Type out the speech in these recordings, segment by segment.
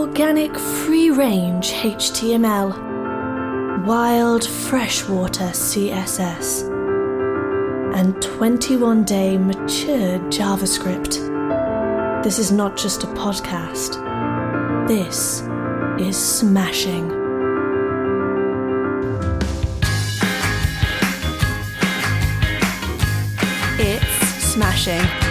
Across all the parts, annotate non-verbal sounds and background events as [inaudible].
organic free range HTML, wild freshwater CSS, and 21 day matured JavaScript. This is not just a podcast, this is smashing. It's smashing.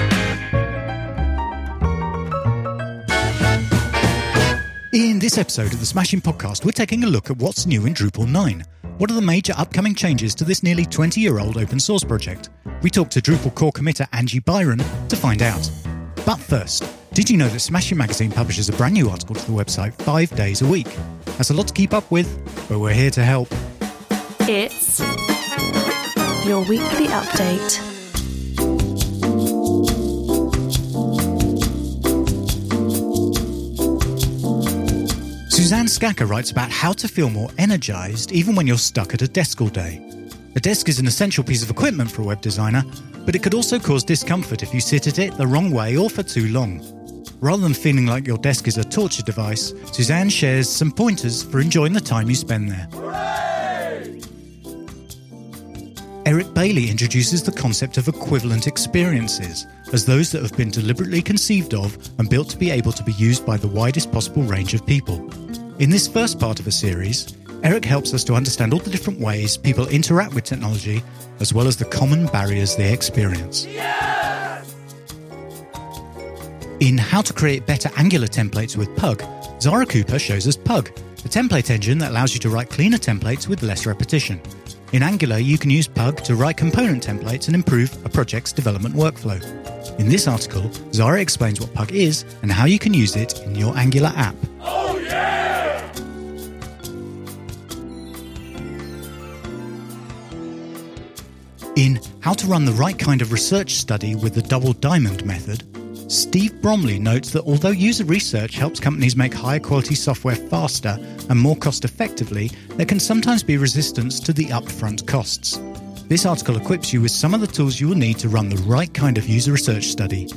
This episode of the Smashing Podcast, we're taking a look at what's new in Drupal 9. What are the major upcoming changes to this nearly 20 year old open source project? We talked to Drupal core committer Angie Byron to find out. But first, did you know that Smashing Magazine publishes a brand new article to the website five days a week? That's a lot to keep up with, but we're here to help. It's your weekly update. Suzanne Scacca writes about how to feel more energized even when you're stuck at a desk all day. A desk is an essential piece of equipment for a web designer, but it could also cause discomfort if you sit at it the wrong way or for too long. Rather than feeling like your desk is a torture device, Suzanne shares some pointers for enjoying the time you spend there. Eric Bailey introduces the concept of equivalent experiences as those that have been deliberately conceived of and built to be able to be used by the widest possible range of people. In this first part of a series, Eric helps us to understand all the different ways people interact with technology as well as the common barriers they experience. In How to Create Better Angular Templates with Pug, Zara Cooper shows us Pug, a template engine that allows you to write cleaner templates with less repetition. In Angular, you can use Pug to write component templates and improve a project's development workflow. In this article, Zara explains what Pug is and how you can use it in your Angular app. In How to Run the Right Kind of Research Study with the Double Diamond Method, Steve Bromley notes that although user research helps companies make higher quality software faster and more cost effectively, there can sometimes be resistance to the upfront costs. This article equips you with some of the tools you will need to run the right kind of user research study.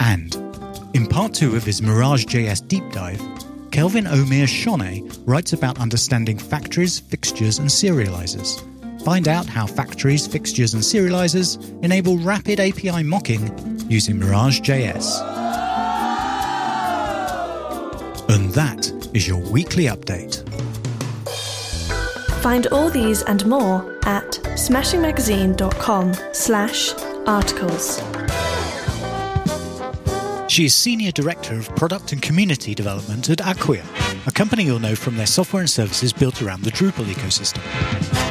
And in part two of his Mirage JS deep dive, Kelvin Omereshone writes about understanding factories, fixtures, and serializers. Find out how factories, fixtures, and serializers enable rapid API mocking using Mirage.js. And that is your weekly update. Find all these and more at smashingmagazine.com slash articles. She is Senior Director of Product and Community Development at Acquia, a company you'll know from their software and services built around the Drupal ecosystem.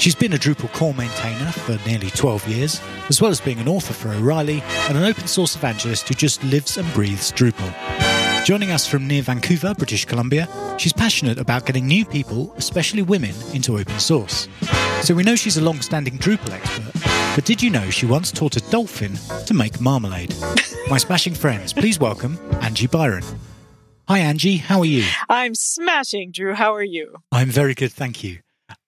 She's been a Drupal core maintainer for nearly 12 years, as well as being an author for O'Reilly and an open source evangelist who just lives and breathes Drupal. Joining us from near Vancouver, British Columbia, she's passionate about getting new people, especially women, into open source. So we know she's a long standing Drupal expert, but did you know she once taught a dolphin to make marmalade? My smashing friends, please welcome Angie Byron. Hi, Angie, how are you? I'm smashing, Drew. How are you? I'm very good, thank you.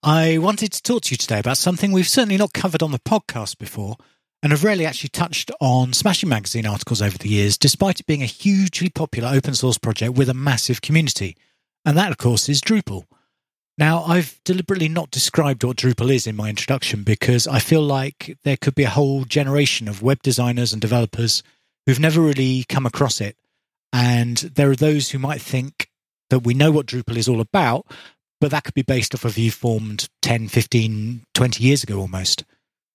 I wanted to talk to you today about something we've certainly not covered on the podcast before, and have rarely actually touched on Smashing Magazine articles over the years, despite it being a hugely popular open source project with a massive community. And that, of course, is Drupal. Now, I've deliberately not described what Drupal is in my introduction because I feel like there could be a whole generation of web designers and developers who've never really come across it. And there are those who might think that we know what Drupal is all about, but that could be based off a view formed 10, 15, 20 years ago almost.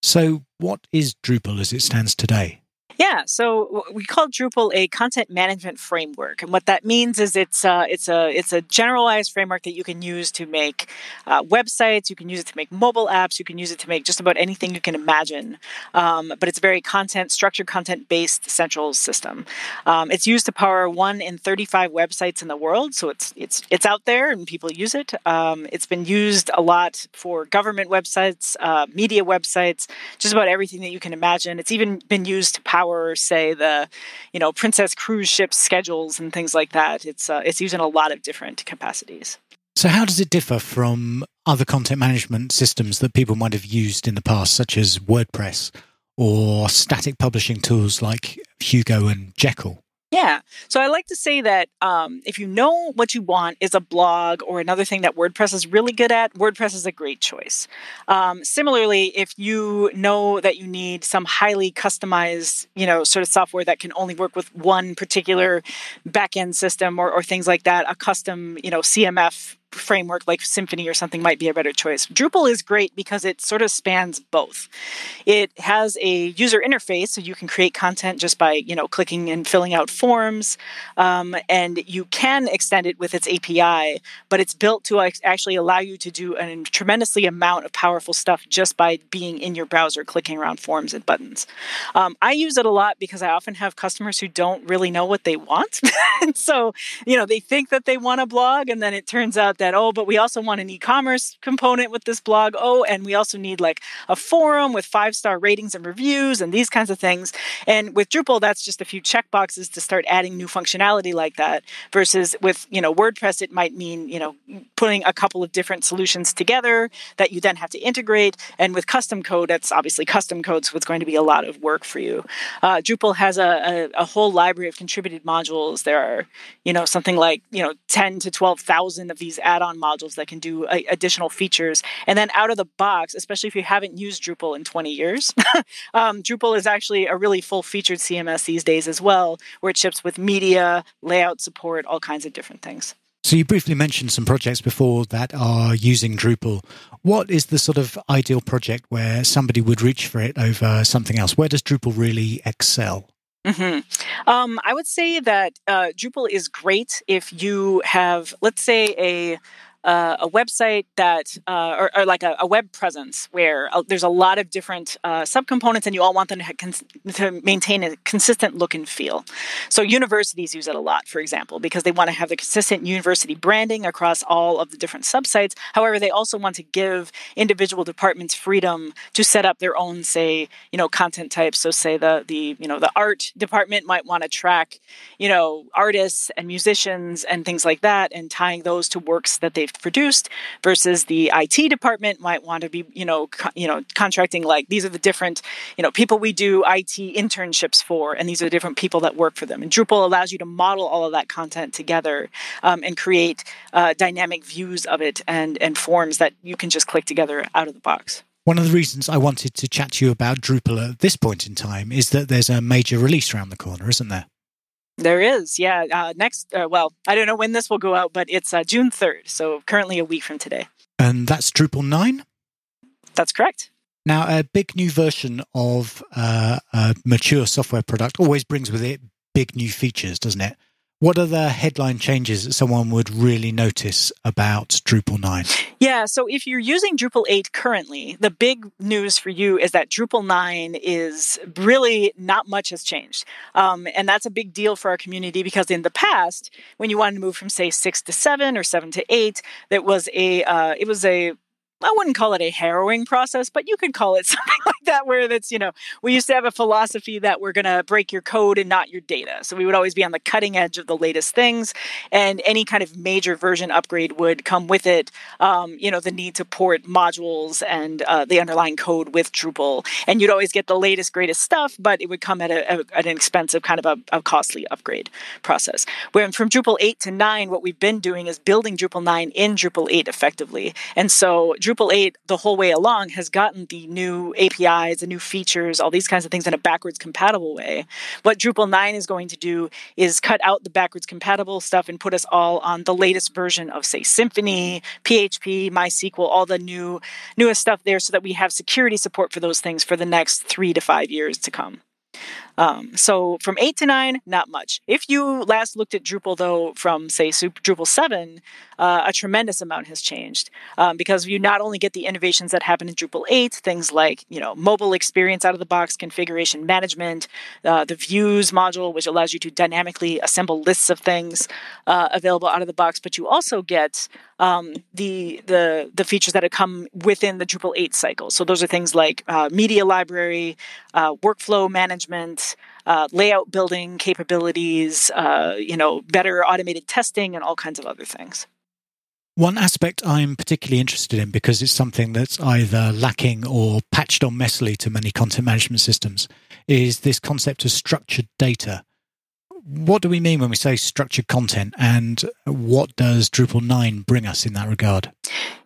So, what is Drupal as it stands today? Yeah, so we call Drupal a content management framework, and what that means is it's a, it's a it's a generalized framework that you can use to make uh, websites. You can use it to make mobile apps. You can use it to make just about anything you can imagine. Um, but it's a very content structured, content based central system. Um, it's used to power one in thirty five websites in the world, so it's it's it's out there and people use it. Um, it's been used a lot for government websites, uh, media websites, just about everything that you can imagine. It's even been used to power say the you know princess cruise ship schedules and things like that it's uh, it's used in a lot of different capacities So, how does it differ from other content management systems that people might have used in the past, such as WordPress or static publishing tools like Hugo and Jekyll? Yeah. So I like to say that um, if you know what you want is a blog or another thing that WordPress is really good at, WordPress is a great choice. Um, similarly, if you know that you need some highly customized, you know, sort of software that can only work with one particular backend system or, or things like that, a custom, you know, CMF framework like Symfony or something might be a better choice. Drupal is great because it sort of spans both. It has a user interface, so you can create content just by you know clicking and filling out forms, um, and you can extend it with its API. But it's built to actually allow you to do a tremendously amount of powerful stuff just by being in your browser, clicking around forms and buttons. Um, I use it a lot because I often have customers who don't really know what they want, and [laughs] so you know they think that they want a blog, and then it turns out that oh but we also want an e-commerce component with this blog. Oh and we also need like a forum with five star ratings and reviews and these kinds of things. And with drupal that's just a few check boxes to start adding new functionality like that versus with you know wordpress it might mean you know putting a couple of different solutions together that you then have to integrate. And with custom code that's obviously custom code so it's going to be a lot of work for you. Uh, drupal has a, a, a whole library of contributed modules. There are you know something like you know 10 to 12000 of these add-on modules that can do uh, additional features. And then out of the box, especially if you haven't used Drupal in 20 years, [laughs] um, Drupal is actually a really full-featured CMS these days as well, where it ships with media, layout support, all kinds of different things. So you briefly mentioned some projects before that are using Drupal. What is the sort of ideal project where somebody would reach for it over something else? Where does Drupal really excel? Mm-hmm. Um, I would say that uh, Drupal is great if you have, let's say, a uh, a website that, uh, or, or, like a, a, web presence where uh, there's a lot of different uh, subcomponents and you all want them to, cons- to, maintain a consistent look and feel. So universities use it a lot, for example, because they want to have the consistent university branding across all of the different subsites. However, they also want to give individual departments freedom to set up their own, say, you know, content types. So say the, the, you know, the art department might want to track, you know, artists and musicians and things like that and tying those to works that they've they've produced versus the IT department might want to be, you know, co- you know, contracting like these are the different, you know, people we do IT internships for, and these are the different people that work for them. And Drupal allows you to model all of that content together um, and create uh, dynamic views of it and and forms that you can just click together out of the box. One of the reasons I wanted to chat to you about Drupal at this point in time is that there's a major release around the corner, isn't there? There is, yeah. Uh, next, uh, well, I don't know when this will go out, but it's uh, June 3rd, so currently a week from today. And that's Drupal 9? That's correct. Now, a big new version of uh, a mature software product always brings with it big new features, doesn't it? What are the headline changes that someone would really notice about Drupal 9? Yeah, so if you're using Drupal 8 currently, the big news for you is that Drupal 9 is really not much has changed. Um, and that's a big deal for our community because in the past, when you wanted to move from say 6 to 7 or 7 to 8, that was a uh, it was a I wouldn't call it a harrowing process, but you could call it [laughs] something like that, where that's, you know, we used to have a philosophy that we're going to break your code and not your data. So we would always be on the cutting edge of the latest things. And any kind of major version upgrade would come with it, um, you know, the need to port modules and uh, the underlying code with Drupal. And you'd always get the latest, greatest stuff, but it would come at, a, at an expensive kind of a, a costly upgrade process. When from Drupal 8 to 9, what we've been doing is building Drupal 9 in Drupal 8 effectively. And so Drupal 8 the whole way along has gotten the new APIs, the new features, all these kinds of things in a backwards compatible way. What Drupal 9 is going to do is cut out the backwards compatible stuff and put us all on the latest version of say Symfony, PHP, MySQL, all the new newest stuff there so that we have security support for those things for the next 3 to 5 years to come. Um, so from eight to nine, not much. If you last looked at Drupal, though, from say Drupal seven, uh, a tremendous amount has changed um, because you not only get the innovations that happen in Drupal eight, things like you know mobile experience out of the box configuration management, uh, the views module, which allows you to dynamically assemble lists of things uh, available out of the box, but you also get um, the the the features that have come within the Drupal 8 cycle. So those are things like uh, media library, uh, workflow management, uh, layout building capabilities, uh, you know, better automated testing, and all kinds of other things. One aspect I'm particularly interested in because it's something that's either lacking or patched on messily to many content management systems is this concept of structured data what do we mean when we say structured content, and what does Drupal 9 bring us in that regard?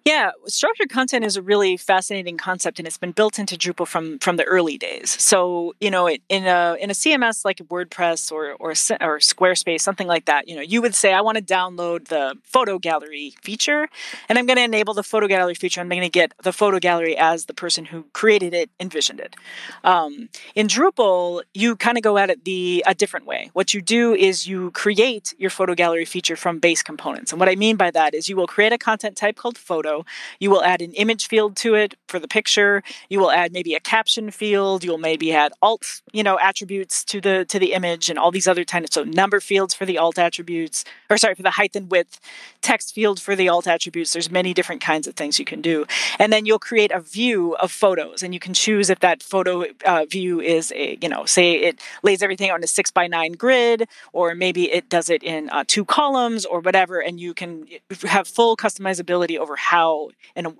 Yeah, structured content is a really fascinating concept, and it's been built into Drupal from from the early days. So you know, in a in a CMS like WordPress or or or Squarespace, something like that, you know, you would say, I want to download the photo gallery feature, and I'm going to enable the photo gallery feature. I'm going to get the photo gallery as the person who created it envisioned it. Um, in Drupal, you kind of go at it the a different way. What you do is you create your photo gallery feature from base components, and what I mean by that is you will create a content type called photo you will add an image field to it for the picture. You will add maybe a caption field. You'll maybe add alt, you know, attributes to the to the image and all these other kind of so number fields for the alt attributes, or sorry, for the height and width, text field for the alt attributes. There's many different kinds of things you can do, and then you'll create a view of photos, and you can choose if that photo uh, view is a, you know, say it lays everything on a six by nine grid, or maybe it does it in uh, two columns or whatever, and you can have full customizability over how and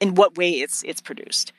in what way it's it's produced.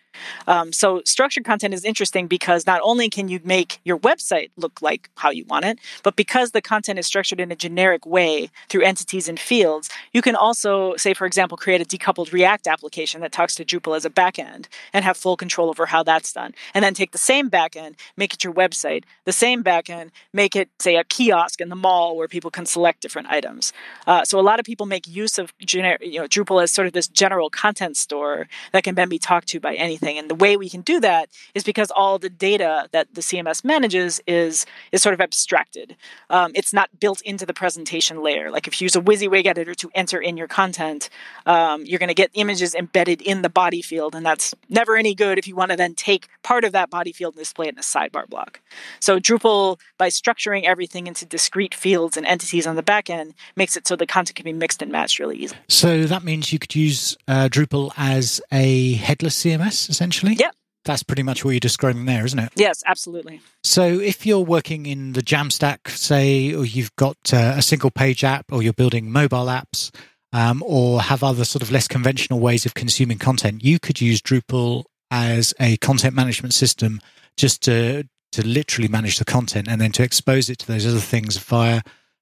Um, so structured content is interesting because not only can you make your website look like how you want it, but because the content is structured in a generic way through entities and fields, you can also, say, for example, create a decoupled React application that talks to Drupal as a backend and have full control over how that's done. And then take the same backend, make it your website, the same backend, make it, say, a kiosk in the mall where people can select different items. Uh, so a lot of people make use of gener- you know, Drupal as sort of this general content store that can then be talked to by anything and the way we can do that is because all the data that the CMS manages is is sort of abstracted. Um, it's not built into the presentation layer. Like if you use a WYSIWYG editor to enter in your content, um, you're going to get images embedded in the body field, and that's never any good if you want to then take part of that body field and display it in a sidebar block. So Drupal, by structuring everything into discrete fields and entities on the back end, makes it so the content can be mixed and matched really easily. So that means you could use uh, Drupal as a headless CMS, essentially? Yep. That's pretty much what you're describing there, isn't it? Yes, absolutely. So, if you're working in the Jamstack, say, or you've got uh, a single page app, or you're building mobile apps, um, or have other sort of less conventional ways of consuming content, you could use Drupal as a content management system just to to literally manage the content and then to expose it to those other things via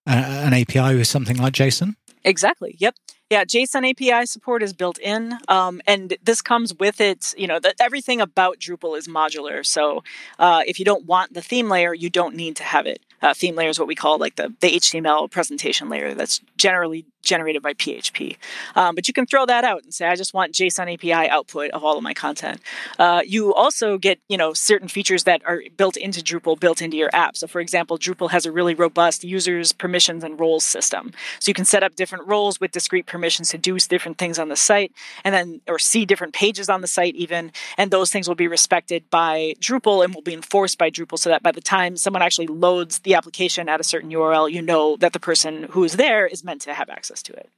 uh, an API with something like JSON. Exactly. Yep. Yeah, JSON API support is built in, um, and this comes with it. You know, that everything about Drupal is modular. So uh, if you don't want the theme layer, you don't need to have it. Uh, theme layer is what we call like the, the HTML presentation layer that's generally generated by PHP. Um, but you can throw that out and say, I just want JSON API output of all of my content. Uh, you also get, you know, certain features that are built into Drupal, built into your app. So for example, Drupal has a really robust users, permissions, and roles system. So you can set up different roles with discrete permissions to do different things on the site and then, or see different pages on the site even. And those things will be respected by Drupal and will be enforced by Drupal so that by the time someone actually loads the application at a certain URL, you know that the person who is there is meant to have access to it.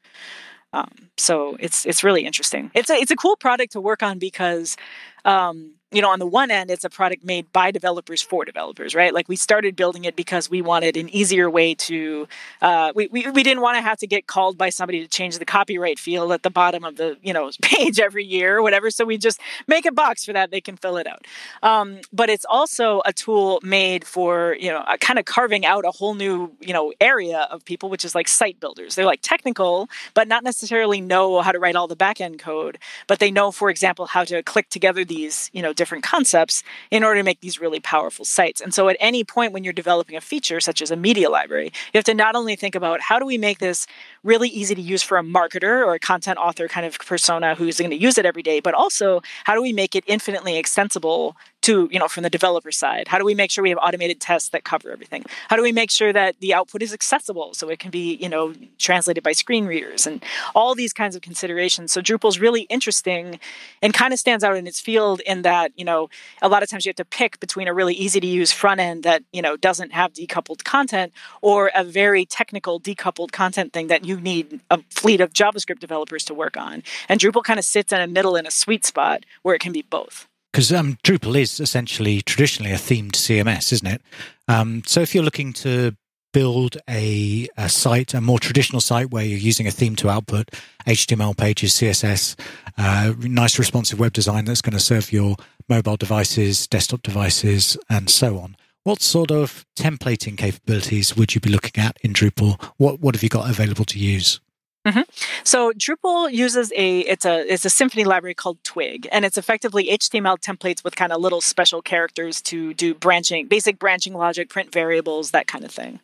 Um, so it's it's really interesting. It's a it's a cool product to work on because um, you know, on the one end, it's a product made by developers for developers, right? Like we started building it because we wanted an easier way to, uh, we, we, we didn't want to have to get called by somebody to change the copyright field at the bottom of the, you know, [laughs] page every year or whatever. So we just make a box for that. They can fill it out. Um, but it's also a tool made for, you know, kind of carving out a whole new, you know, area of people, which is like site builders. They're like technical, but not necessarily know how to write all the backend code, but they know, for example, how to click together these, you know, different concepts in order to make these really powerful sites. And so at any point when you're developing a feature such as a media library, you have to not only think about how do we make this really easy to use for a marketer or a content author kind of persona who's going to use it every day, but also how do we make it infinitely extensible to you know from the developer side? How do we make sure we have automated tests that cover everything? How do we make sure that the output is accessible so it can be you know translated by screen readers and all these kinds of considerations? So drupal is really interesting and kind of stands out in its field in that you know a lot of times you have to pick between a really easy to use front end that you know doesn't have decoupled content or a very technical decoupled content thing that you need a fleet of javascript developers to work on. And drupal kind of sits in a middle in a sweet spot where it can be both because um, Drupal is essentially traditionally a themed CMS, isn't it? Um, so if you're looking to build a, a, site, a more traditional site where you're using a theme to output HTML pages, CSS, uh, nice responsive web design that's going to serve your mobile devices, desktop devices, and so on. What sort of templating capabilities would you be looking at in Drupal? What what have you got available to use? Mm-hmm. So Drupal uses a it's a it's a Symfony library called Twig, and it's effectively HTML templates with kind of little special characters to do branching, basic branching logic, print variables, that kind of thing.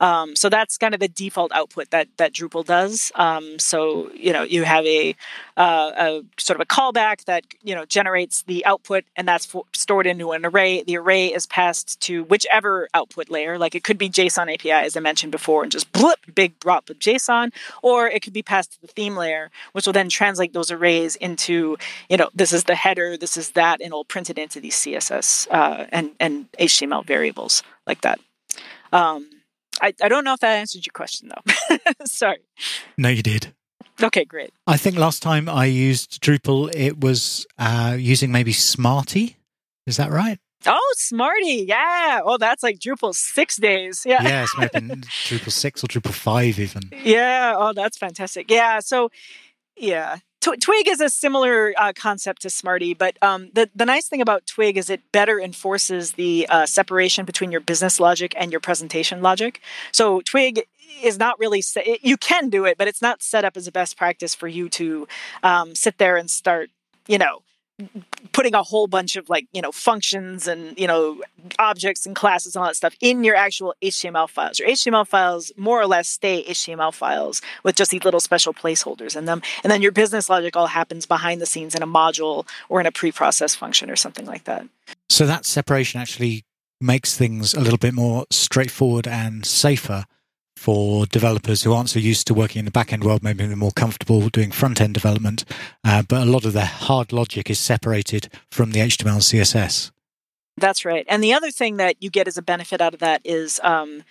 Um, so that's kind of the default output that that Drupal does. Um, so you know you have a, uh, a sort of a callback that you know generates the output, and that's for, stored into an array. The array is passed to whichever output layer, like it could be JSON API as I mentioned before, and just blip big drop of JSON, or could be passed to the theme layer, which will then translate those arrays into you know this is the header, this is that, and it'll print it into these CSS uh, and and HTML variables like that. Um, I, I don't know if that answered your question though. [laughs] Sorry. No, you did. Okay, great. I think last time I used Drupal, it was uh, using maybe Smarty. Is that right? Oh, Smarty. Yeah. Oh, that's like Drupal six days. Yeah. Yeah, it's [laughs] maybe Drupal six or Drupal five even. Yeah. Oh, that's fantastic. Yeah. So, yeah. Twig is a similar uh, concept to Smarty, but um, the the nice thing about Twig is it better enforces the uh, separation between your business logic and your presentation logic. So Twig is not really you can do it, but it's not set up as a best practice for you to um, sit there and start, you know, putting a whole bunch of like you know functions and you know objects and classes and all that stuff in your actual html files. Your html files more or less stay html files with just these little special placeholders in them. And then your business logic all happens behind the scenes in a module or in a pre-process function or something like that. So that separation actually makes things a little bit more straightforward and safer for developers who aren't so used to working in the back end world. Maybe they're more comfortable doing front end development, uh, but a lot of the hard logic is separated from the HTML and CSS. That's right. And the other thing that you get as a benefit out of that is um,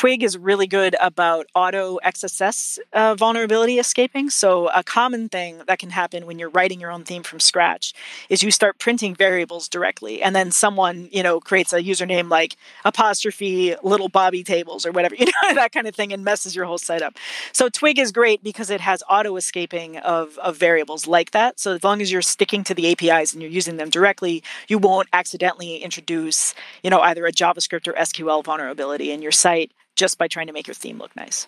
Twig is really good about auto XSS uh, vulnerability escaping. So, a common thing that can happen when you're writing your own theme from scratch is you start printing variables directly, and then someone, you know, creates a username like apostrophe little Bobby tables or whatever, [laughs] you know, that kind of thing, and messes your whole site up. So, Twig is great because it has auto escaping of, of variables like that. So, as long as you're sticking to the APIs and you're using them directly, you won't accidentally introduce, you know, either a JavaScript or SQL vulnerability in your site just by trying to make your theme look nice.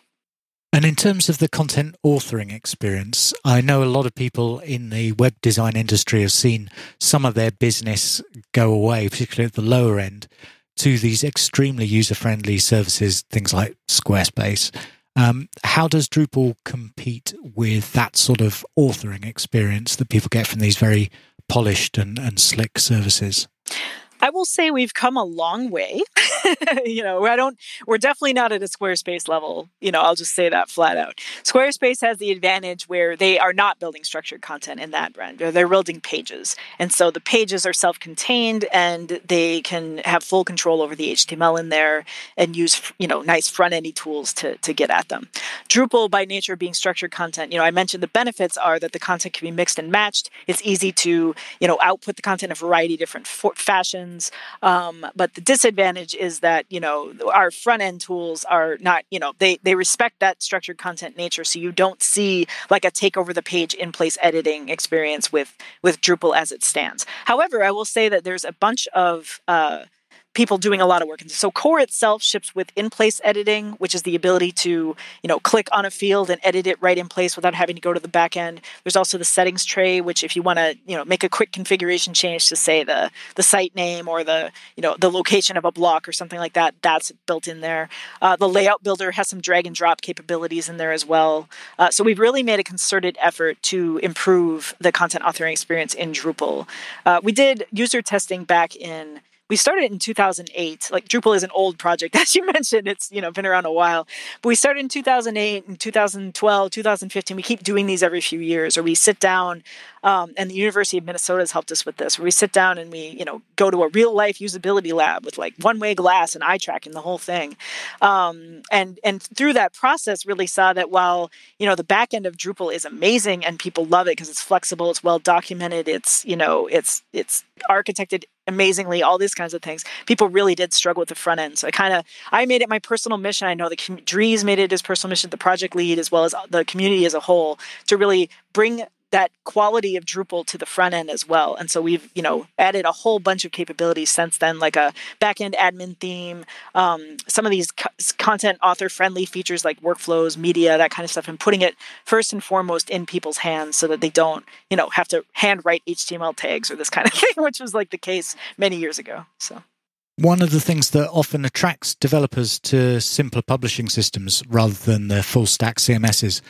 And in terms of the content authoring experience, I know a lot of people in the web design industry have seen some of their business go away, particularly at the lower end, to these extremely user friendly services, things like Squarespace. Um, how does Drupal compete with that sort of authoring experience that people get from these very polished and, and slick services? I will say we've come a long way. [laughs] you know, I don't, we're definitely not at a Squarespace level. You know, I'll just say that flat out. Squarespace has the advantage where they are not building structured content in that brand. They're building pages. And so the pages are self contained and they can have full control over the HTML in there and use, you know, nice front endy tools to, to get at them. Drupal, by nature being structured content, you know, I mentioned the benefits are that the content can be mixed and matched. It's easy to, you know, output the content in a variety of different for- fashions um, but the disadvantage is that you know our front end tools are not you know they they respect that structured content nature, so you don't see like a take over the page in place editing experience with with Drupal as it stands. However, I will say that there's a bunch of uh, people doing a lot of work. So core itself ships with in-place editing, which is the ability to, you know, click on a field and edit it right in place without having to go to the back end. There's also the settings tray, which if you want to, you know, make a quick configuration change to say the the site name or the, you know, the location of a block or something like that, that's built in there. Uh, the layout builder has some drag and drop capabilities in there as well. Uh, so we've really made a concerted effort to improve the content authoring experience in Drupal. Uh, we did user testing back in we started in 2008. Like Drupal is an old project, [laughs] as you mentioned. It's you know been around a while, but we started in 2008 and 2012, 2015. We keep doing these every few years, or we sit down um, and the University of Minnesota has helped us with this, where we sit down and we, you know, go to a real life usability lab with like one way glass and eye tracking the whole thing. Um, and and through that process, really saw that while you know the back end of Drupal is amazing and people love it because it's flexible, it's well documented, it's you know it's it's architected amazingly, all these kinds of things. People really did struggle with the front end. So I kind of I made it my personal mission. I know the Dries made it his personal mission, the project lead as well as the community as a whole, to really bring that quality of Drupal to the front end as well. And so we've, you know, added a whole bunch of capabilities since then, like a backend admin theme, um, some of these co- content author friendly features like workflows, media, that kind of stuff, and putting it first and foremost in people's hands so that they don't, you know, have to hand write HTML tags or this kind of [laughs] thing, which was like the case many years ago. So. One of the things that often attracts developers to simpler publishing systems rather than the full stack CMSs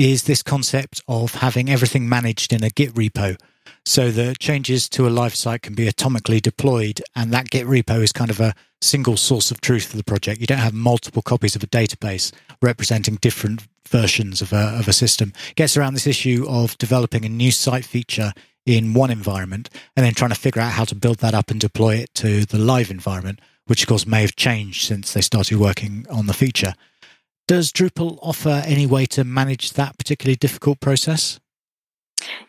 is this concept of having everything managed in a Git repo so that changes to a live site can be atomically deployed and that Git repo is kind of a single source of truth for the project. You don't have multiple copies of a database representing different versions of a, of a system. It gets around this issue of developing a new site feature in one environment and then trying to figure out how to build that up and deploy it to the live environment, which of course may have changed since they started working on the feature. Does Drupal offer any way to manage that particularly difficult process?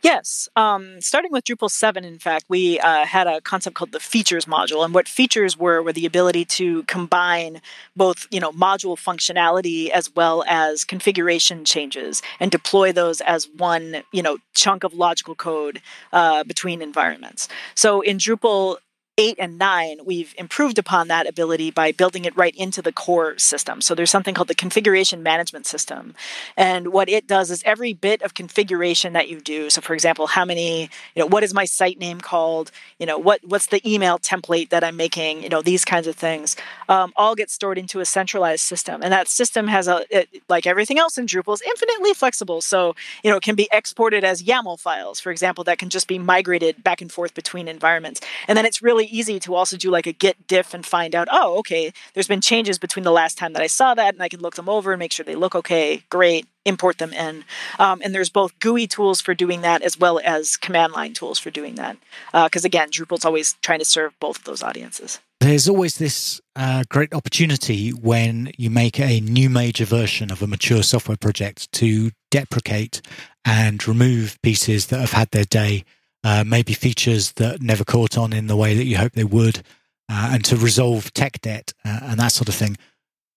Yes. Um, starting with Drupal 7, in fact, we uh, had a concept called the features module. And what features were were the ability to combine both, you know, module functionality as well as configuration changes and deploy those as one, you know, chunk of logical code uh, between environments. So in Drupal 8 and 9, we've improved upon that ability by building it right into the core system. So there's something called the configuration management system. And what it does is every bit of configuration that you do, so for example, how many, you know, what is my site name called, you know, what what's the email template that I'm making, you know, these kinds of things, um, all get stored into a centralized system. And that system has a, it, like everything else in Drupal, is infinitely flexible. So, you know, it can be exported as YAML files, for example, that can just be migrated back and forth between environments. And then it's really easy to also do like a git diff and find out, oh, okay, there's been changes between the last time that I saw that, and I can look them over and make sure they look okay. Great, import them in. Um, and there's both GUI tools for doing that as well as command line tools for doing that. Because uh, again, Drupal's always trying to serve both of those audiences. There's always this uh, great opportunity when you make a new major version of a mature software project to deprecate and remove pieces that have had their day uh, maybe features that never caught on in the way that you hope they would, uh, and to resolve tech debt uh, and that sort of thing.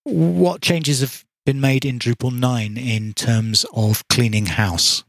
What changes have been made in Drupal 9 in terms of cleaning house?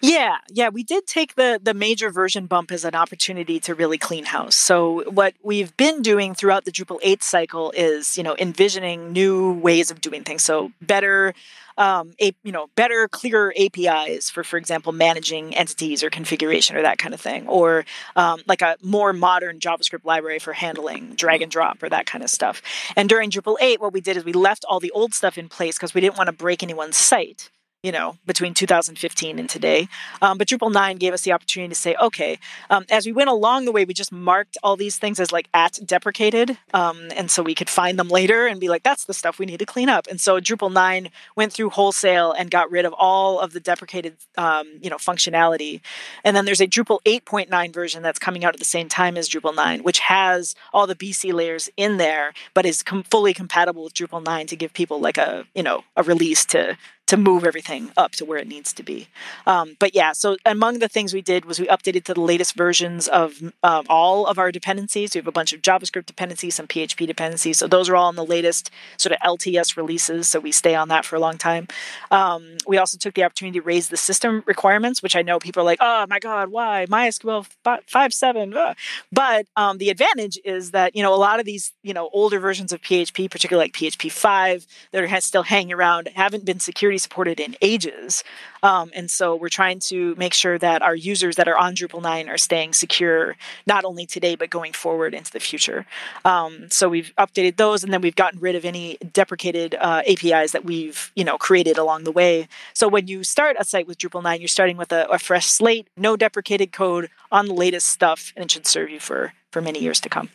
Yeah, yeah, we did take the the major version bump as an opportunity to really clean house. So what we've been doing throughout the Drupal 8 cycle is, you know, envisioning new ways of doing things. So better um, a, you know, better, clearer APIs for, for example, managing entities or configuration or that kind of thing, or um, like a more modern JavaScript library for handling drag and drop or that kind of stuff. And during Drupal 8, what we did is we left all the old stuff in place because we didn't want to break anyone's site you know, between 2015 and today. Um, but Drupal 9 gave us the opportunity to say, okay, um, as we went along the way, we just marked all these things as like at deprecated. Um, and so we could find them later and be like, that's the stuff we need to clean up. And so Drupal 9 went through wholesale and got rid of all of the deprecated, um, you know, functionality. And then there's a Drupal 8.9 version that's coming out at the same time as Drupal 9, which has all the BC layers in there, but is com- fully compatible with Drupal 9 to give people like a, you know, a release to to move everything up to where it needs to be. Um, but yeah, so among the things we did was we updated to the latest versions of um, all of our dependencies. We have a bunch of JavaScript dependencies, some PHP dependencies. So those are all in the latest sort of LTS releases. So we stay on that for a long time. Um, we also took the opportunity to raise the system requirements, which I know people are like, oh my God, why? MySQL 5.7. Ugh. But um, the advantage is that, you know, a lot of these, you know, older versions of PHP, particularly like PHP 5, that are still hanging around, haven't been security supported in ages. Um, and so we're trying to make sure that our users that are on Drupal 9 are staying secure, not only today, but going forward into the future. Um, so we've updated those and then we've gotten rid of any deprecated uh, APIs that we've, you know, created along the way. So when you start a site with Drupal 9, you're starting with a, a fresh slate, no deprecated code on the latest stuff, and it should serve you for, for many years to come.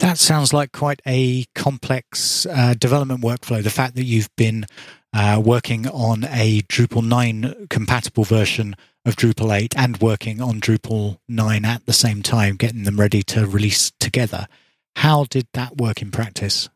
That sounds like quite a complex uh, development workflow. The fact that you've been uh, working on a Drupal 9 compatible version of Drupal 8 and working on Drupal 9 at the same time, getting them ready to release together. How did that work in practice?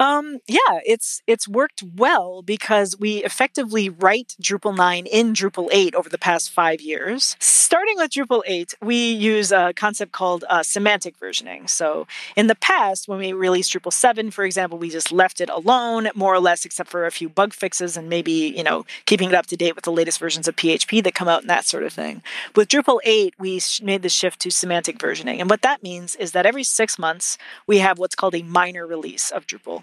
Um, yeah, it's it's worked well because we effectively write Drupal 9 in Drupal 8 over the past five years. Starting with Drupal 8, we use a concept called uh, semantic versioning. So in the past, when we released Drupal 7, for example, we just left it alone, more or less, except for a few bug fixes and maybe you know keeping it up to date with the latest versions of PHP that come out and that sort of thing. With Drupal 8, we made the shift to semantic versioning, and what that means is that every six months we have what's called a minor release of Drupal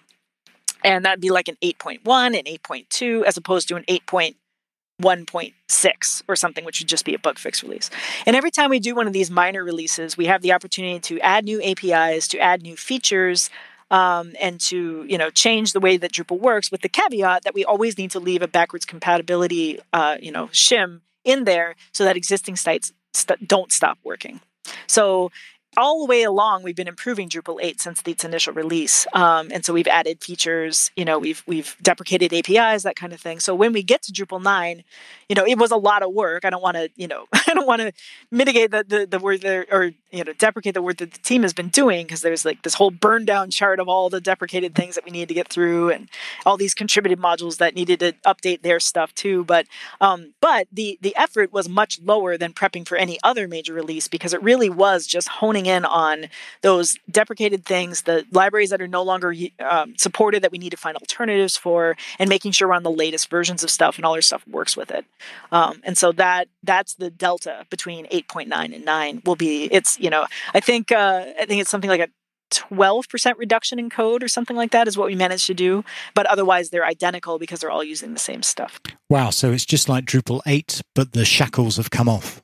and that'd be like an 8.1 and 8.2 as opposed to an 8.1.6 or something which would just be a bug fix release. And every time we do one of these minor releases we have the opportunity to add new apis to add new features um, and to you know change the way that drupal works with the caveat that we always need to leave a backwards compatibility uh, you know shim in there so that existing sites st- don't stop working. So all the way along we've been improving Drupal 8 since its initial release. Um, and so we've added features, you know, we've we've deprecated APIs, that kind of thing. So when we get to Drupal 9, you know, it was a lot of work. I don't want to, you know, [laughs] I don't want to mitigate the, the, the word there or, you know, deprecate the word that the team has been doing because there's like this whole burn down chart of all the deprecated things that we need to get through and all these contributed modules that needed to update their stuff too. But um, but the the effort was much lower than prepping for any other major release because it really was just honing in on those deprecated things, the libraries that are no longer um, supported that we need to find alternatives for, and making sure we're on the latest versions of stuff and all our stuff works with it. Um, and so that that's the delta between 8.9 and 9 will be it's you know I think uh, I think it's something like a 12% reduction in code or something like that is what we managed to do. But otherwise, they're identical because they're all using the same stuff. Wow. So it's just like Drupal 8, but the shackles have come off.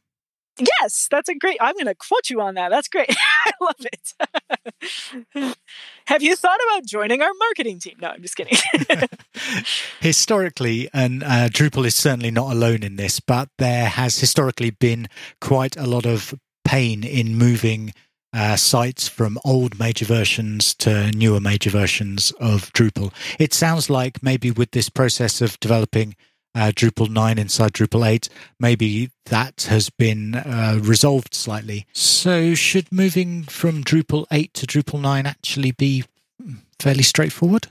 Yes, that's a great. I'm going to quote you on that. That's great. [laughs] I love it. [laughs] Have you thought about joining our marketing team? No, I'm just kidding. [laughs] historically, and uh, Drupal is certainly not alone in this, but there has historically been quite a lot of pain in moving uh, sites from old major versions to newer major versions of Drupal. It sounds like maybe with this process of developing uh, Drupal 9 inside Drupal 8, maybe that has been uh, resolved slightly. So, should moving from Drupal 8 to Drupal 9 actually be fairly straightforward?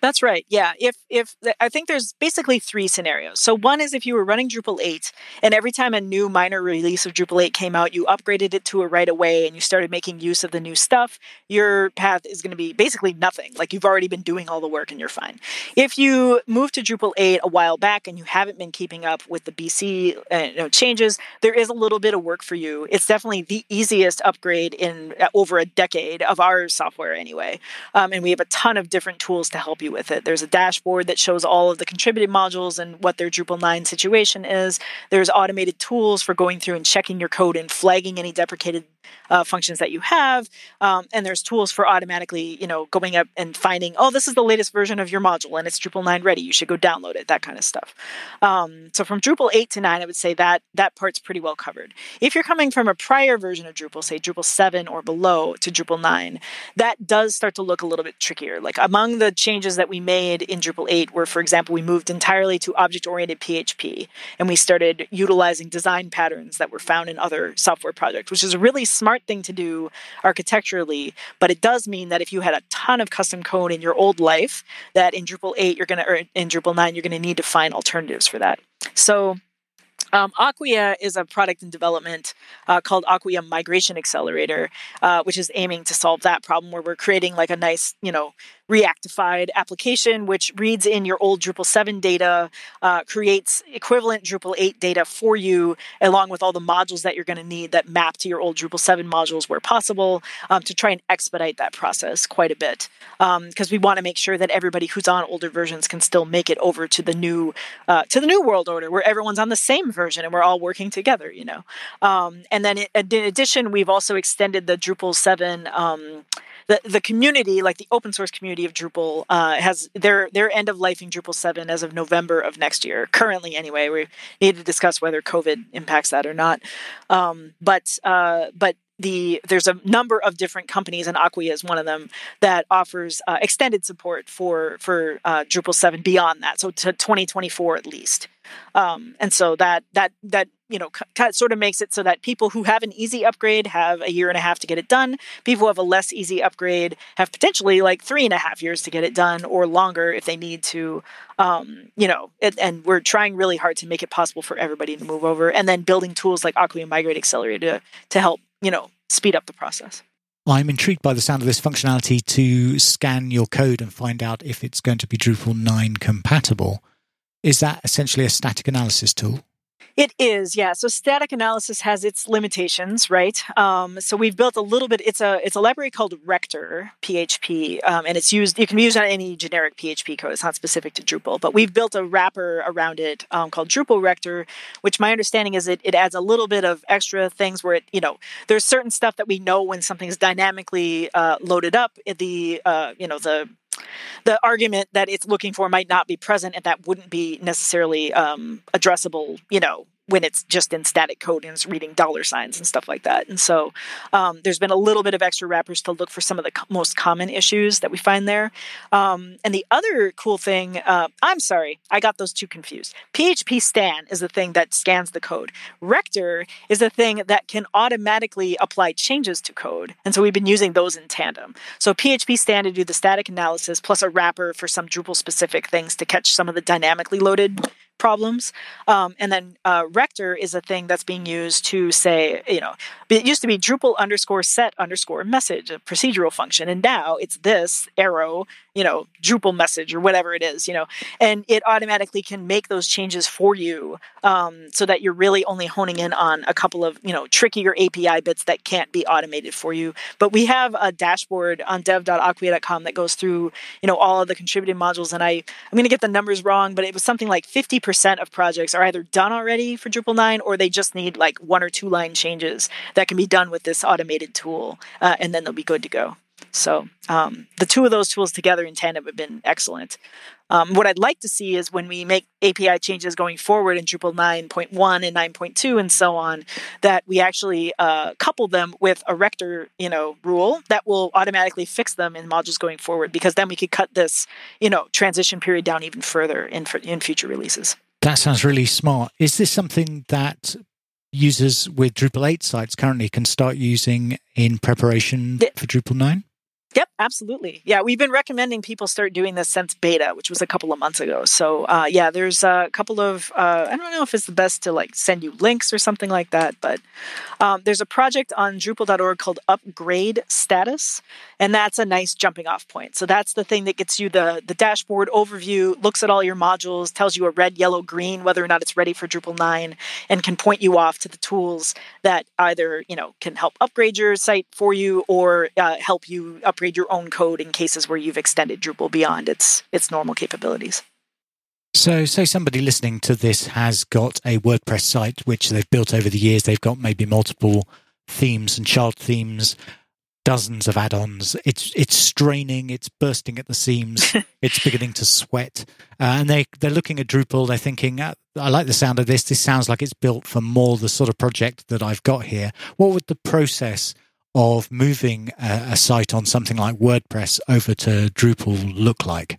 That's right. Yeah. If if I think there's basically three scenarios. So one is if you were running Drupal 8 and every time a new minor release of Drupal 8 came out, you upgraded it to a right away and you started making use of the new stuff, your path is going to be basically nothing. Like you've already been doing all the work and you're fine. If you moved to Drupal 8 a while back and you haven't been keeping up with the BC uh, you know, changes, there is a little bit of work for you. It's definitely the easiest upgrade in uh, over a decade of our software anyway. Um, and we have a ton of different tools to help you with it. There's a dashboard that shows all of the contributed modules and what their Drupal 9 situation is. There's automated tools for going through and checking your code and flagging any deprecated uh, functions that you have. Um, and there's tools for automatically, you know, going up and finding, oh, this is the latest version of your module and it's Drupal 9 ready. You should go download it, that kind of stuff. Um, so from Drupal 8 to 9, I would say that that part's pretty well covered. If you're coming from a prior version of Drupal, say Drupal 7 or below to Drupal 9, that does start to look a little bit trickier. Like among the changes that we made in Drupal 8 were, for example, we moved entirely to object oriented PHP and we started utilizing design patterns that were found in other software projects, which is a really smart thing to do architecturally. But it does mean that if you had a ton of custom code in your old life, that in Drupal 8, you're going to, or in Drupal 9, you're going to need to find alternatives for that. So um, Acquia is a product in development uh, called Acquia Migration Accelerator, uh, which is aiming to solve that problem where we're creating like a nice, you know, reactified application which reads in your old Drupal 7 data, uh, creates equivalent Drupal 8 data for you, along with all the modules that you're going to need that map to your old Drupal 7 modules where possible, um, to try and expedite that process quite a bit. Because um, we want to make sure that everybody who's on older versions can still make it over to the new uh, to the new world order where everyone's on the same version and we're all working together. You know, um, and then in addition, we've also extended the Drupal 7 um, the the community, like the open source community of Drupal, uh, has their their end of life in Drupal seven as of November of next year. Currently, anyway, we need to discuss whether COVID impacts that or not. Um, but uh, but the there's a number of different companies, and Acquia is one of them that offers uh, extended support for for uh, Drupal seven beyond that, so to 2024 at least. Um, and so that that that you know, sort of makes it so that people who have an easy upgrade have a year and a half to get it done. People who have a less easy upgrade have potentially like three and a half years to get it done or longer if they need to. Um, you know, it, and we're trying really hard to make it possible for everybody to move over and then building tools like Acquia Migrate Accelerator to, to help, you know, speed up the process. I'm intrigued by the sound of this functionality to scan your code and find out if it's going to be Drupal 9 compatible. Is that essentially a static analysis tool? It is, yeah. So static analysis has its limitations, right? Um, so we've built a little bit. It's a it's a library called Rector PHP, um, and it's used. You can use on any generic PHP code. It's not specific to Drupal, but we've built a wrapper around it um, called Drupal Rector, which my understanding is it it adds a little bit of extra things where it you know there's certain stuff that we know when something is dynamically uh, loaded up. The uh, you know the the argument that it's looking for might not be present and that wouldn't be necessarily um, addressable you know when it's just in static code and it's reading dollar signs and stuff like that. And so um, there's been a little bit of extra wrappers to look for some of the co- most common issues that we find there. Um, and the other cool thing, uh, I'm sorry, I got those two confused. PHP Stan is the thing that scans the code. Rector is the thing that can automatically apply changes to code. And so we've been using those in tandem. So PHP Stan to do the static analysis plus a wrapper for some Drupal specific things to catch some of the dynamically loaded problems. Um, and then uh, Rector is a thing that's being used to say, you know, it used to be Drupal underscore set underscore message, a procedural function. And now it's this arrow, you know, Drupal message or whatever it is, you know, and it automatically can make those changes for you um, so that you're really only honing in on a couple of, you know, trickier API bits that can't be automated for you. But we have a dashboard on dev.acquia.com that goes through, you know, all of the contributed modules. And I, I'm going to get the numbers wrong, but it was something like 50% of projects are either done already for Drupal 9 or they just need like one or two line changes that can be done with this automated tool, uh, and then they'll be good to go. So um, the two of those tools together in tandem have been excellent. Um, what I'd like to see is when we make API changes going forward in Drupal 9.1 and 9.2 and so on, that we actually uh, couple them with a rector, you know, rule that will automatically fix them in modules going forward. Because then we could cut this, you know, transition period down even further in in future releases. That sounds really smart. Is this something that users with Drupal 8 sites currently can start using in preparation for Drupal 9? Yep, absolutely. Yeah, we've been recommending people start doing this since beta, which was a couple of months ago. So, uh, yeah, there's a couple of, uh, I don't know if it's the best to like send you links or something like that, but um, there's a project on Drupal.org called Upgrade Status, and that's a nice jumping off point. So that's the thing that gets you the, the dashboard overview, looks at all your modules, tells you a red, yellow, green, whether or not it's ready for Drupal 9, and can point you off to the tools that either, you know, can help upgrade your site for you or uh, help you upgrade upgrade your own code in cases where you've extended Drupal beyond its its normal capabilities. So, say somebody listening to this has got a WordPress site which they've built over the years. They've got maybe multiple themes and child themes, dozens of add-ons. It's it's straining. It's bursting at the seams. [laughs] it's beginning to sweat, uh, and they they're looking at Drupal. They're thinking, uh, "I like the sound of this. This sounds like it's built for more the sort of project that I've got here." What would the process of moving a, a site on something like WordPress over to Drupal look like?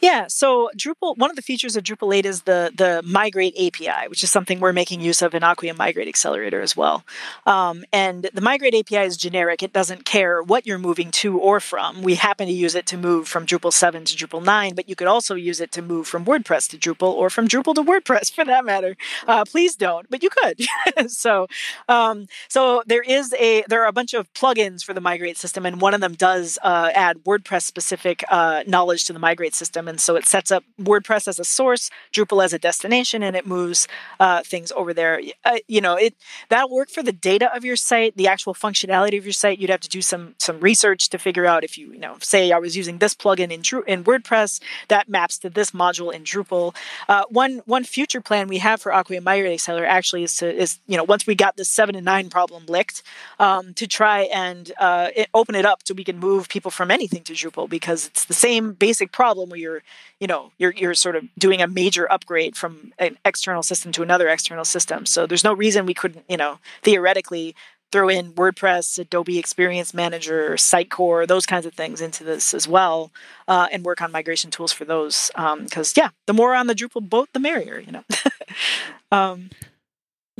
Yeah, so Drupal, one of the features of Drupal 8 is the the Migrate API, which is something we're making use of in Acquia Migrate Accelerator as well. Um, and the Migrate API is generic; it doesn't care what you're moving to or from. We happen to use it to move from Drupal 7 to Drupal 9, but you could also use it to move from WordPress to Drupal or from Drupal to WordPress, [laughs] for that matter. Uh, please don't, but you could. [laughs] so, um, so there is a there are a bunch of plugins for the Migrate system, and one of them does uh, add WordPress specific uh, knowledge to the Migrate system and so it sets up WordPress as a source, Drupal as a destination, and it moves uh, things over there. Uh, you know, it that'll work for the data of your site, the actual functionality of your site. You'd have to do some some research to figure out if you you know say I was using this plugin in in WordPress that maps to this module in Drupal. Uh, one one future plan we have for Acquia Migrate Accelerator actually is to is you know once we got this seven and nine problem licked um, to try and uh, it, open it up so we can move people from anything to Drupal because it's the same basic problem where you're you know you're you're sort of doing a major upgrade from an external system to another external system so there's no reason we couldn't you know theoretically throw in WordPress, Adobe Experience Manager, Sitecore, those kinds of things into this as well, uh, and work on migration tools for those. Because um, yeah, the more on the Drupal boat, the merrier. You know. [laughs] um,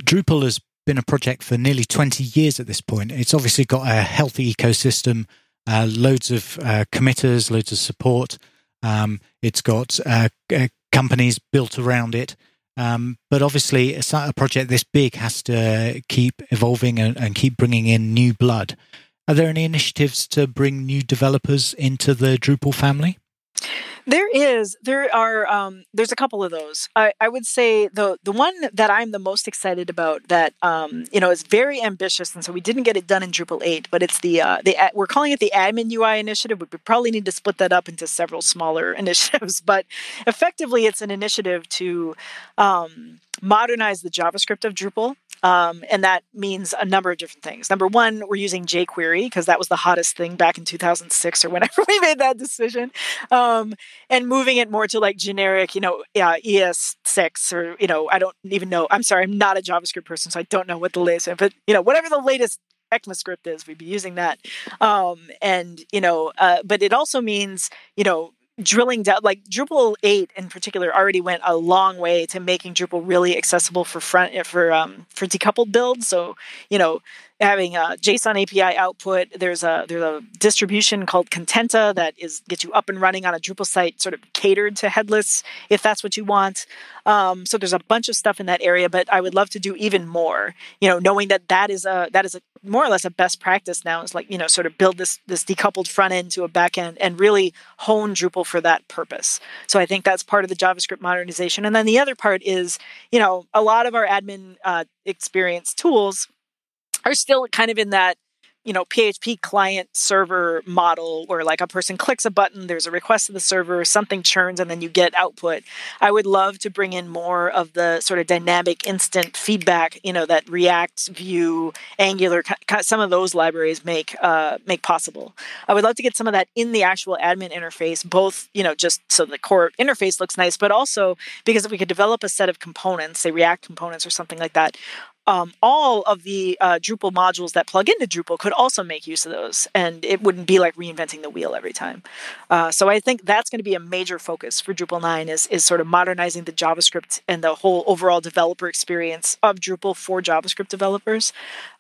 Drupal has been a project for nearly 20 years at this point. It's obviously got a healthy ecosystem, uh, loads of uh, committers, loads of support. Um, it's got uh, companies built around it. Um, but obviously, a project this big has to keep evolving and, and keep bringing in new blood. Are there any initiatives to bring new developers into the Drupal family? There is. There are. Um, there's a couple of those. I, I, would say the the one that I'm the most excited about that um, you know is very ambitious, and so we didn't get it done in Drupal eight, but it's the uh, the we're calling it the Admin UI initiative. We probably need to split that up into several smaller [laughs] initiatives, but effectively, it's an initiative to um, modernize the JavaScript of Drupal. Um, and that means a number of different things. Number one, we're using jQuery because that was the hottest thing back in 2006 or whenever [laughs] we made that decision. Um, and moving it more to like generic, you know, uh, ES6 or, you know, I don't even know. I'm sorry, I'm not a JavaScript person, so I don't know what the latest, but, you know, whatever the latest ECMAScript is, we'd be using that. Um, and, you know, uh, but it also means, you know, drilling down like Drupal 8 in particular already went a long way to making Drupal really accessible for front for um for decoupled builds so you know having a JSON API output. There's a there's a distribution called Contenta that is gets you up and running on a Drupal site, sort of catered to headless if that's what you want. Um, so there's a bunch of stuff in that area, but I would love to do even more. You know, knowing that that is a that is a more or less a best practice now is like you know sort of build this this decoupled front end to a back end and really hone Drupal for that purpose. So I think that's part of the JavaScript modernization, and then the other part is you know a lot of our admin uh, experience tools are still kind of in that you know php client server model where like a person clicks a button there's a request to the server something churns and then you get output. I would love to bring in more of the sort of dynamic instant feedback you know that react vue angular some of those libraries make uh, make possible. I would love to get some of that in the actual admin interface both you know just so the core interface looks nice but also because if we could develop a set of components say react components or something like that um, all of the uh, Drupal modules that plug into Drupal could also make use of those, and it wouldn't be like reinventing the wheel every time. Uh, so I think that's going to be a major focus for Drupal 9 is, is sort of modernizing the JavaScript and the whole overall developer experience of Drupal for JavaScript developers.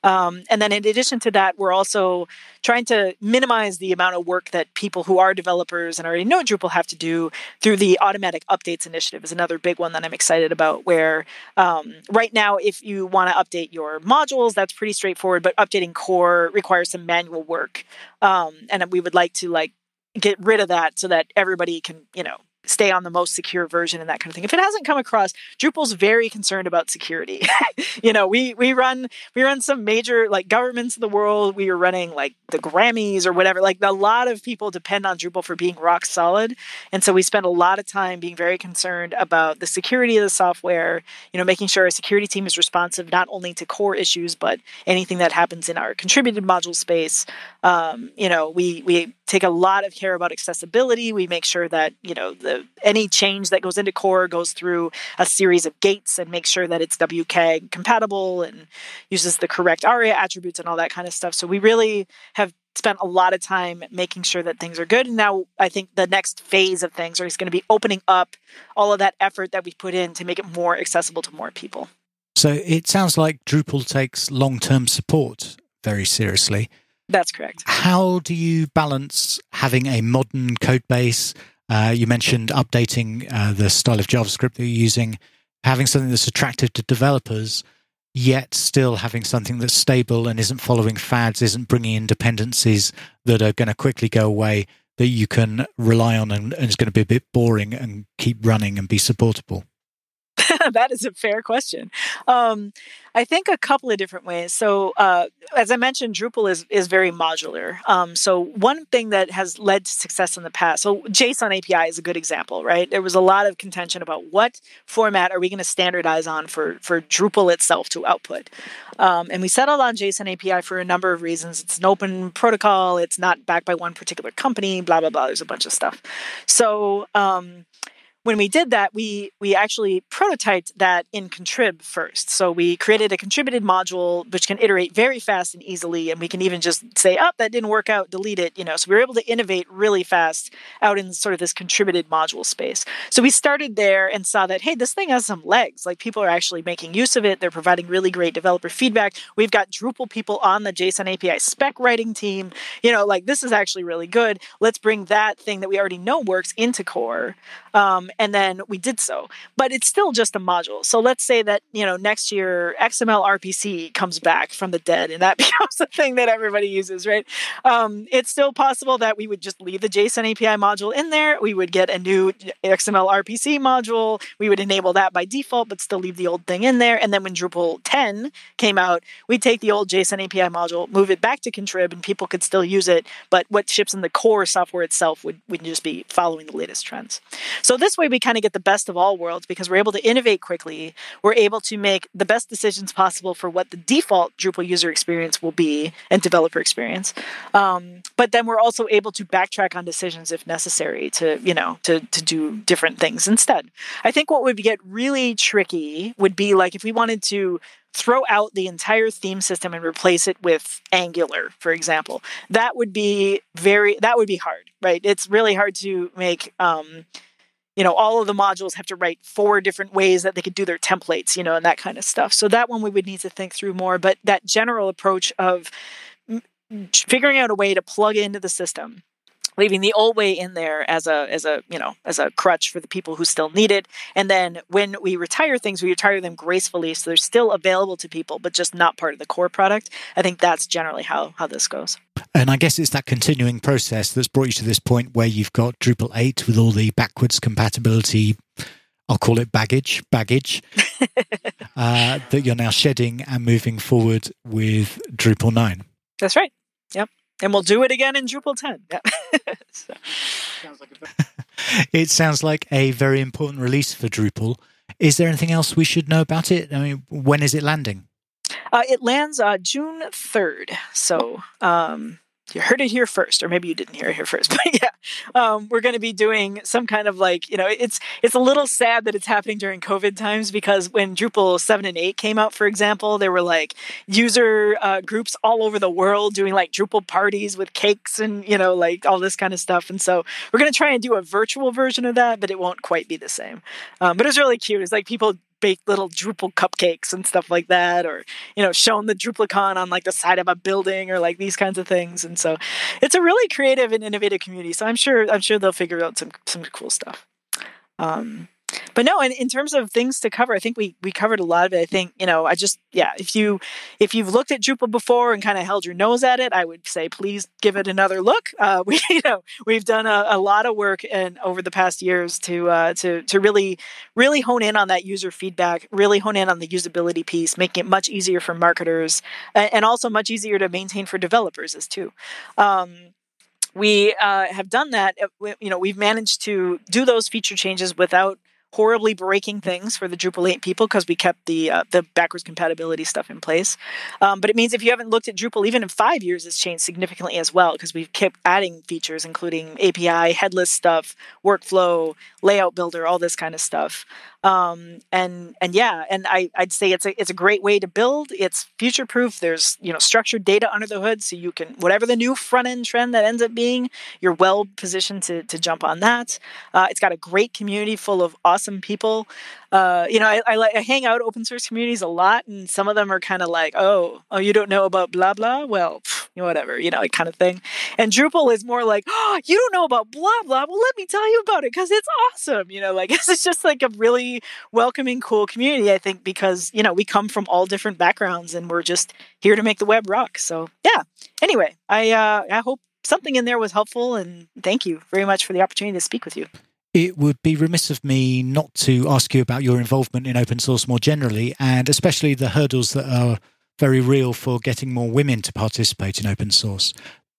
Um, and then in addition to that, we're also trying to minimize the amount of work that people who are developers and already know Drupal have to do through the automatic updates initiative is another big one that I'm excited about. Where um, right now, if you want to update your modules, that's pretty straightforward, but updating core requires some manual work, um, and we would like to like get rid of that so that everybody can you know stay on the most secure version and that kind of thing. If it hasn't come across, Drupal's very concerned about security. [laughs] you know, we we run we run some major like governments of the world. We are running like the Grammys or whatever. Like a lot of people depend on Drupal for being rock solid, and so we spend a lot of time being very concerned about the security of the software. You know, making sure our security team is responsive not only to core issues but anything that happens in our contributed module space. Um, you know, we we take a lot of care about accessibility. We make sure that you know the any change that goes into core goes through a series of gates and make sure that it's WCAG compatible and uses the correct ARIA attributes and all that kind of stuff. So we really have spent a lot of time making sure that things are good. And now I think the next phase of things is going to be opening up all of that effort that we put in to make it more accessible to more people. So it sounds like Drupal takes long term support very seriously. That's correct. How do you balance having a modern code base? Uh, you mentioned updating uh, the style of JavaScript that you're using, having something that's attractive to developers, yet still having something that's stable and isn't following fads, isn't bringing in dependencies that are going to quickly go away, that you can rely on and, and is going to be a bit boring and keep running and be supportable? [laughs] that is a fair question. Um, I think a couple of different ways. So, uh, as I mentioned, Drupal is is very modular. Um, so, one thing that has led to success in the past. So, JSON API is a good example, right? There was a lot of contention about what format are we going to standardize on for for Drupal itself to output, um, and we settled on JSON API for a number of reasons. It's an open protocol. It's not backed by one particular company. Blah blah blah. There's a bunch of stuff. So. Um, when we did that, we we actually prototyped that in Contrib first. So we created a contributed module which can iterate very fast and easily, and we can even just say, "Oh, that didn't work out, delete it." You know, so we were able to innovate really fast out in sort of this contributed module space. So we started there and saw that, hey, this thing has some legs. Like people are actually making use of it. They're providing really great developer feedback. We've got Drupal people on the JSON API spec writing team. You know, like this is actually really good. Let's bring that thing that we already know works into core. Um, and then we did so. But it's still just a module. So let's say that, you know, next year XML RPC comes back from the dead and that [laughs] becomes a thing that everybody uses, right? Um, it's still possible that we would just leave the JSON API module in there. We would get a new XML RPC module. We would enable that by default, but still leave the old thing in there. And then when Drupal 10 came out, we'd take the old JSON API module, move it back to Contrib, and people could still use it. But what ships in the core software itself would, would just be following the latest trends. So this way we kind of get the best of all worlds because we're able to innovate quickly. We're able to make the best decisions possible for what the default Drupal user experience will be and developer experience. Um, but then we're also able to backtrack on decisions if necessary to, you know, to, to do different things instead. I think what would get really tricky would be like if we wanted to throw out the entire theme system and replace it with angular for example that would be very that would be hard right it's really hard to make um, you know all of the modules have to write four different ways that they could do their templates you know and that kind of stuff. So that one we would need to think through more but that general approach of figuring out a way to plug into the system leaving the old way in there as a as a you know as a crutch for the people who still need it and then when we retire things we retire them gracefully so they're still available to people but just not part of the core product i think that's generally how how this goes and i guess it's that continuing process that's brought you to this point where you've got drupal 8 with all the backwards compatibility I'll call it baggage, baggage [laughs] uh, that you're now shedding and moving forward with Drupal 9. That's right. Yep and we'll do it again in Drupal 10. Yeah. [laughs] so. sounds like [laughs] it sounds like a very important release for Drupal. Is there anything else we should know about it? I mean, when is it landing? Uh, it lands uh, June 3rd. So um, you heard it here first, or maybe you didn't hear it here first, [laughs] but yeah, um, we're going to be doing some kind of like you know, it's it's a little sad that it's happening during COVID times because when Drupal seven and eight came out, for example, there were like user uh, groups all over the world doing like Drupal parties with cakes and you know like all this kind of stuff, and so we're going to try and do a virtual version of that, but it won't quite be the same. Um, but it's really cute. It's like people bake little Drupal cupcakes and stuff like that, or you know, showing the Druplicon on like the side of a building or like these kinds of things. And so it's a really creative and innovative community. So I'm sure I'm sure they'll figure out some some cool stuff. Um, but no, in, in terms of things to cover, I think we we covered a lot of it. I think you know, I just yeah, if you if you've looked at Drupal before and kind of held your nose at it, I would say please give it another look. [laughs] Uh, we you know we've done a, a, lot of work and over the past years to uh, to to really really hone in on that user feedback, really hone in on the usability piece, making it much easier for marketers and, and also much easier to maintain for developers as too. Um, we uh, have done that. Uh, you know, we've managed to do those feature changes without horribly breaking things for the Drupal 8 people because we kept the uh, the backwards compatibility stuff in place. Um, but it means if you haven't looked at Drupal even in five years, it's changed significantly as well because we've kept adding features, including API, headless stuff, workflow, layout builder, all this kind of stuff. Um, and and yeah, and I, I'd say it's a it's a great way to build. It's future proof. There's you know structured data under the hood, so you can whatever the new front end trend that ends up being, you're well positioned to to jump on that. Uh, it's got a great community full of awesome people uh, you know, I, I, I hang out open source communities a lot, and some of them are kind of like, oh, oh, you don't know about blah blah. Well, pff, whatever, you know, kind of thing. And Drupal is more like, oh, you don't know about blah blah. Well, let me tell you about it because it's awesome. You know, like [laughs] it's just like a really welcoming, cool community. I think because you know we come from all different backgrounds, and we're just here to make the web rock. So yeah. Anyway, I uh, I hope something in there was helpful, and thank you very much for the opportunity to speak with you. It would be remiss of me not to ask you about your involvement in open source more generally, and especially the hurdles that are very real for getting more women to participate in open source.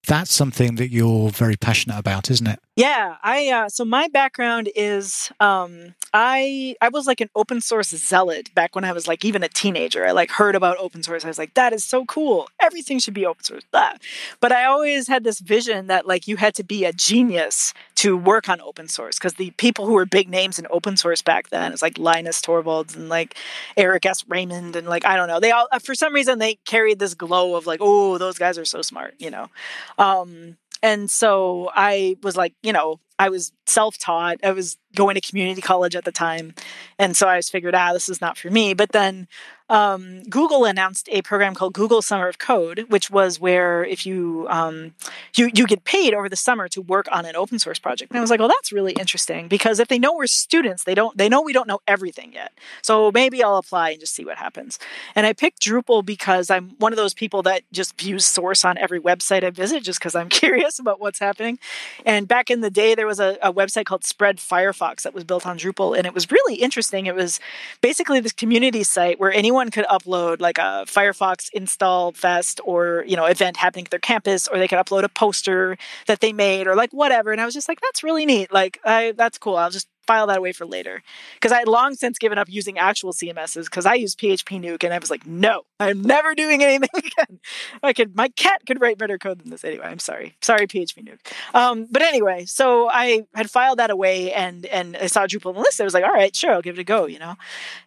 That's something that you're very passionate about, isn't it? Yeah, I uh, so my background is um, I I was like an open source zealot back when I was like even a teenager. I like heard about open source. I was like, that is so cool. Everything should be open source. Blah. But I always had this vision that like you had to be a genius to work on open source because the people who were big names in open source back then, it's like Linus Torvalds and like Eric S. Raymond and like I don't know. They all for some reason they carried this glow of like, oh, those guys are so smart, you know. Um, and so I was like, you know, I was self taught. I was going to community college at the time. And so I was figured, ah, this is not for me. But then um, Google announced a program called Google Summer of Code, which was where if you um, you you get paid over the summer to work on an open source project. And I was like, well, that's really interesting because if they know we're students, they don't they know we don't know everything yet. So maybe I'll apply and just see what happens. And I picked Drupal because I'm one of those people that just views source on every website I visit just because I'm [laughs] curious about what's happening. And back in the day, there was a, a website called Spread Firefox that was built on Drupal, and it was really interesting. It was basically this community site where anyone could upload like a Firefox install fest or, you know, event happening at their campus, or they could upload a poster that they made or like whatever. And I was just like, that's really neat. Like, I, that's cool. I'll just file that away for later. Because I had long since given up using actual CMSs because I used PHP Nuke and I was like, no, I'm never doing anything [laughs] again. I could, my cat could write better code than this anyway. I'm sorry, sorry PHP Nuke. Um, but anyway, so I had filed that away and and I saw Drupal on the list. I was like, all right, sure, I'll give it a go, you know.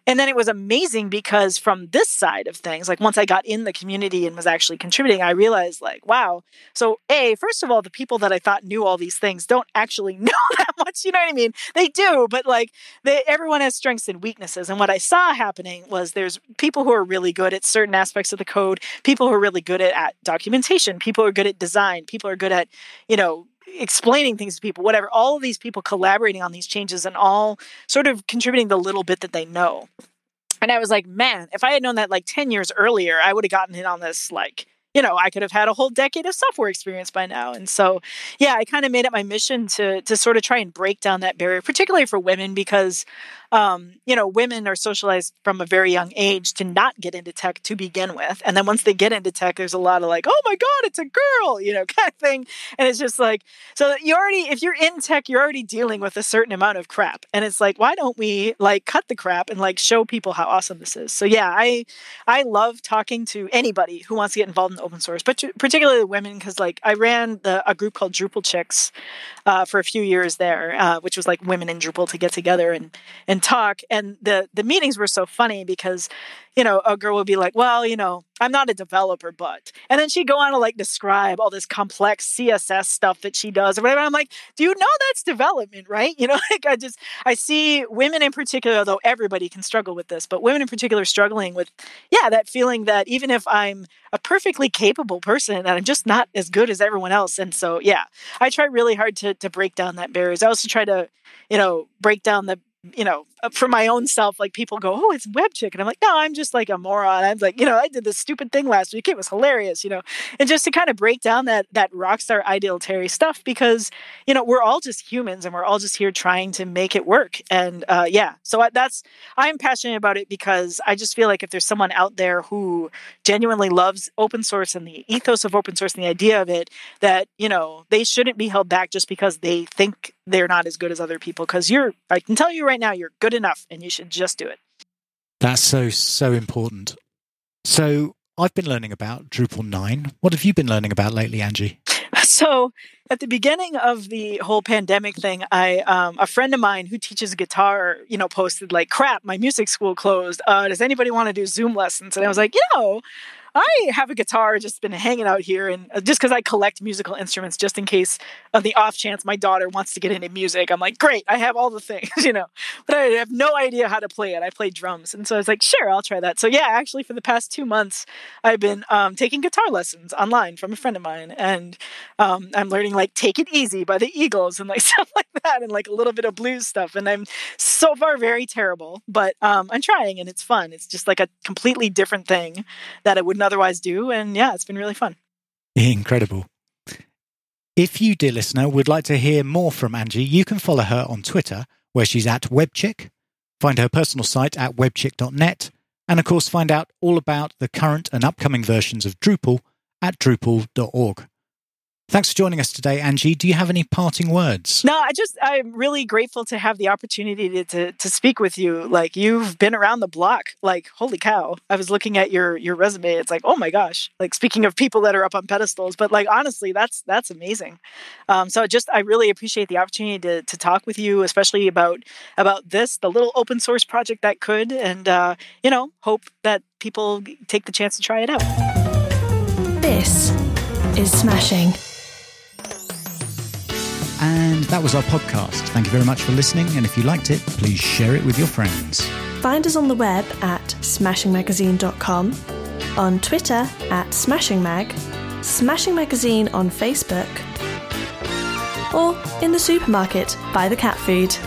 And then it was amazing because from this side of things, like once I got in the community and was actually contributing, I realized like, wow. So a first of all, the people that I thought knew all these things don't actually [laughs] know that much. You know what I mean? They do but like they, everyone has strengths and weaknesses. And what I saw happening was there's people who are really good at certain aspects of the code, people who are really good at, at documentation, people who are good at design, people are good at, you know, explaining things to people, whatever, all of these people collaborating on these changes and all sort of contributing the little bit that they know. And I was like, man, if I had known that like 10 years earlier, I would have gotten in on this like you know, I could have had a whole decade of software experience by now. And so, yeah, I kind of made it my mission to to sort of try and break down that barrier, particularly for women, because um, you know, women are socialized from a very young age to not get into tech to begin with. And then once they get into tech, there's a lot of like, oh my God, it's a girl, you know, [laughs] kind of thing. And it's just like, so you already, if you're in tech, you're already dealing with a certain amount of crap. And it's like, why don't we like cut the crap and like show people how awesome this is? So yeah, I, I love talking to anybody who wants to get involved in open source, but particularly women, because like I ran the, a group called Drupal Chicks uh, for a few years there, uh, which was like women in Drupal to get together and, and talk. And the the meetings were so funny because you know, a girl would be like, well, you know, I'm not a developer, but, and then she'd go on to like describe all this complex CSS stuff that she does or whatever. I'm like, do you know that's development, right? [laughs] You know, like I just, I see women in particular, though everybody can struggle with this, but women in particular struggling with, yeah, that feeling that even if I'm a perfectly capable person, that I'm just not as good as everyone else. And so, yeah, I try really hard to, to break down that barriers. I also try to, you know, break down the you know, for my own self, like people go, "Oh, it's Webchick," and I'm like, "No, I'm just like a moron." I'm like, you know, I did this stupid thing last week; it was hilarious, you know, and just to kind of break down that that rockstar ideal Terry stuff because you know we're all just humans and we're all just here trying to make it work, and uh, yeah, so that's I'm passionate about it because I just feel like if there's someone out there who genuinely loves open source and the ethos of open source and the idea of it, that you know they shouldn't be held back just because they think they're not as good as other people because you're i can tell you right now you're good enough and you should just do it. That's so so important. So i've been learning about drupal 9 what have you been learning about lately angie? [laughs] So at the beginning of the whole pandemic thing i um, a friend of mine who teaches guitar you know posted like crap my music school closed. Uh, does anybody want to do zoom lessons? And i was like you know I have a guitar just been hanging out here, and uh, just because I collect musical instruments, just in case on the off chance my daughter wants to get into music, I'm like, great, I have all the things, [laughs] you know, but I have no idea how to play it. I play drums, and so I was like, sure, I'll try that. So yeah, actually, for the past two months, I've been um, taking guitar lessons online from a friend of mine, and um, I'm learning like "Take It Easy" by the Eagles and like [laughs] stuff like that, and like a little bit of blues stuff. And I'm so far very terrible, but um, I'm trying, and it's fun. It's just like a completely different thing that I would not otherwise do. And yeah, it's been really fun. Incredible. If you, dear listener, would like to hear more from Angie, you can follow her on Twitter, where she's at Webchick. Find her personal site at webchick.net. And of course, find out all about the current and upcoming versions of Drupal at drupal.org. Thanks for joining us today, Angie. Do you have any parting words? No, I just I'm really grateful to have the opportunity to, to to speak with you. Like you've been around the block. Like holy cow! I was looking at your your resume. It's like oh my gosh. Like speaking of people that are up on pedestals, but like honestly, that's that's amazing. Um, so just I really appreciate the opportunity to to talk with you, especially about about this, the little open source project that could, and uh, you know, hope that people take the chance to try it out. This is Smashing. And that was our podcast. Thank you very much for listening. And if you liked it, please share it with your friends. Find us on the web at smashingmagazine.com, on Twitter at smashingmag, Smashing Magazine on Facebook, or in the supermarket by the cat food.